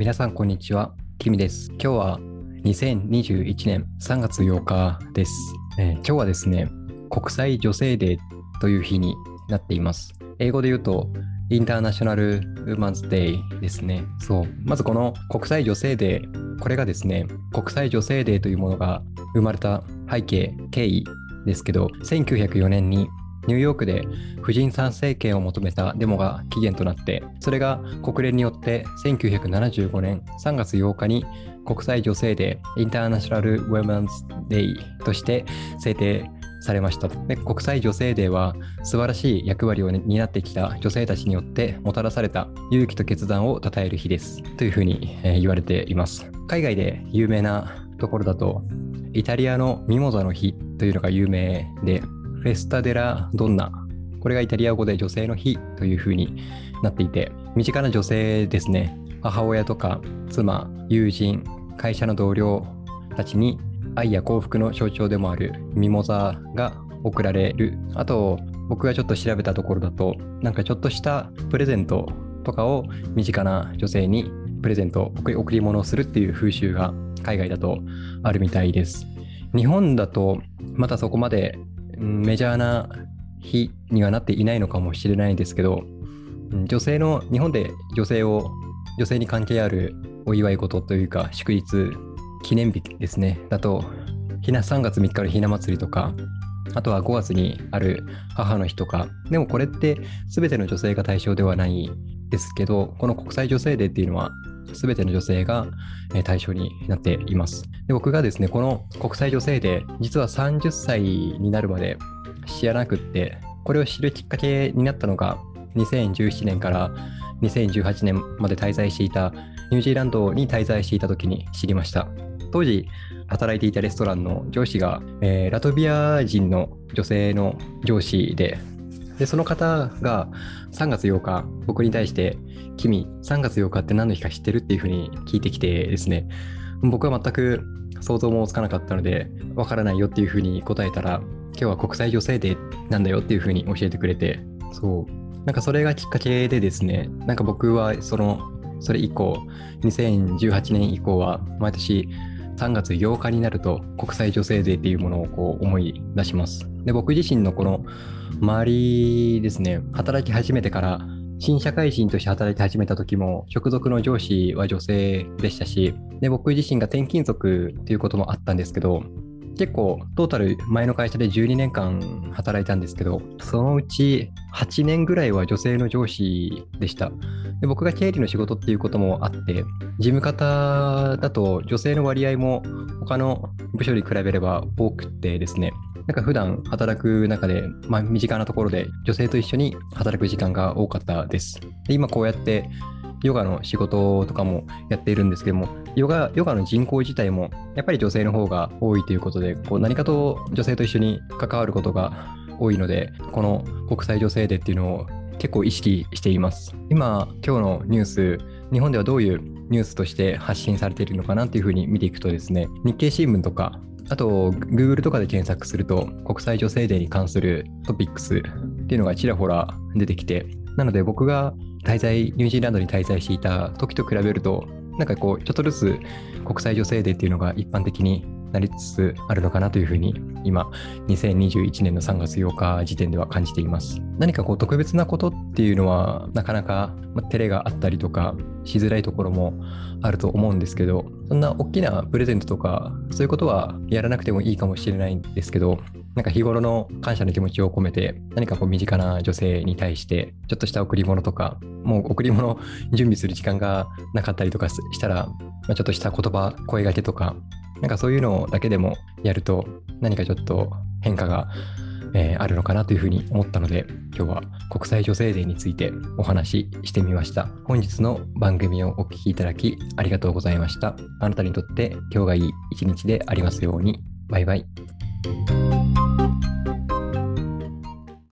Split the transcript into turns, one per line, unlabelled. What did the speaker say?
皆さんこんにちは。キミです。今日は2021年3月8日です、えー今日はですね、国際女性デーという日になっています。英語で言うと、 International Women's Day ですね。そう。まずこの国際女性デー、これがですね、国際女性デーというものが生まれた背景、経緯ですけど、1904年にニューヨークで婦人参政権を求めたデモが起源となって、それが国連によって1975年3月8日に国際女性デー、 International Women's Day として制定されました。で国際女性デーは素晴らしい役割を、担ってきた女性たちによってもたらされた勇気と決断を称える日です。というふうに、えー言われています。海外で有名なところだと、イタリアのミモザの日というのが有名で、 Festa della Donna。これがイタリア語で女性の日というふうになっていて、身近な女性ですね、母親とか妻、友人、会社の同僚たちに愛や幸福の象徴でもあるミモザが贈られる。あと、僕がちょっと調べたところだと、なんかちょっとしたプレゼントとかを身近な女性にプレゼント、贈り贈り物をするっていう風習が海外だとあるみたいです。日本だとまだそこまでメジャーな日にはなっていないのかもしれないですけど、女性の、日本で女性を、女性に関係あるお祝い事というか、祝日、記念日ですね、だと、ひな3月3日のひな祭りとか、あとは5月にある母の日とか、でもこれって全ての女性が対象ではないですけど、この国際女性デーっていうのは、全ての女性が対象になっています。で僕がですね、この国際女性デー、実は30歳になるまで知らなくって、これを知るきっかけになったのが、2017年から2018年まで滞在していたニュージーランドに滞在していた時に知りました。当時働いていたレストランの上司が、えーラトビア人の女性の上司で、でその方が3月8日、僕に対して、君、3月8日って何の日か知ってる？っていうふうに聞いてきてですね、僕は全く想像もつかなかったので、わからないよっていうふうに答えたら、今日は国際女性デーなんだよっていうふうに教えてくれて、そう。なんかそれがきっかけでですね、なんか僕はその、それ以降、2018年以降は、毎年3月8日になると国際女性デーっていうものをこう思い出します。で、僕自身のこの周りですね、働き始めてから、新社会人として働き始めた時も、直属の上司は女性でしたし、で、僕自身が転勤族っていうこともあったんですけど、結構トータル前の会社で12年間働いたんですけど、そのうち8年ぐらいは女性の上司でした。で僕が経理の仕事っていうこともあって、事務方だと女性の割合も他の部署に比べれば多くてですね、なんか普段働く中で、まあ、身近なところで女性と一緒に働く時間が多かったです。で今こうやってヨガの仕事とかもやっているんですけども、ヨガヨガの人口自体もやっぱり女性の方が多いということで、こう何かと女性と一緒に関わることが多いので、この国際女性デーっていうのを結構意識しています。今、今日のニュース、日本ではどういうニュースとして発信されているのかなっていうふうに見ていくとですね、日経新聞とか、あと Google とかで検索すると、国際女性デーに関するトピックスっていうのがちらほら出てきて、なので僕が滞在、ニュージーランドに滞在していた時と比べると、なんかこう、ちょっとずつ国際女性デーっていうのが一般的になりつつあるのかなというふうに、今、2021年の3月8日時点では感じています。何かこう、特別なことっていうのは、なかなか、ま照れがあったりとか、しづらいところもあると思うんですけど、そんな大きなプレゼントとか、そういうことはやらなくてもいいかもしれないんですけど、なんか日頃の感謝の気持ちを込めて、何かこう身近な女性に対して、ちょっとした贈り物とか、もう贈り物準備する時間がなかったりとかしたら、まあ、ちょっとした言葉、声掛けとか、なんかそういうのだけでもやると、何かちょっと変化が、えーあるのかなというふうに思ったので、今日は国際女性デーについてお話ししてみました。本日の番組をお聞きいただきありがとうございました。あなたにとって今日がいい一日でありますように。バイバイ。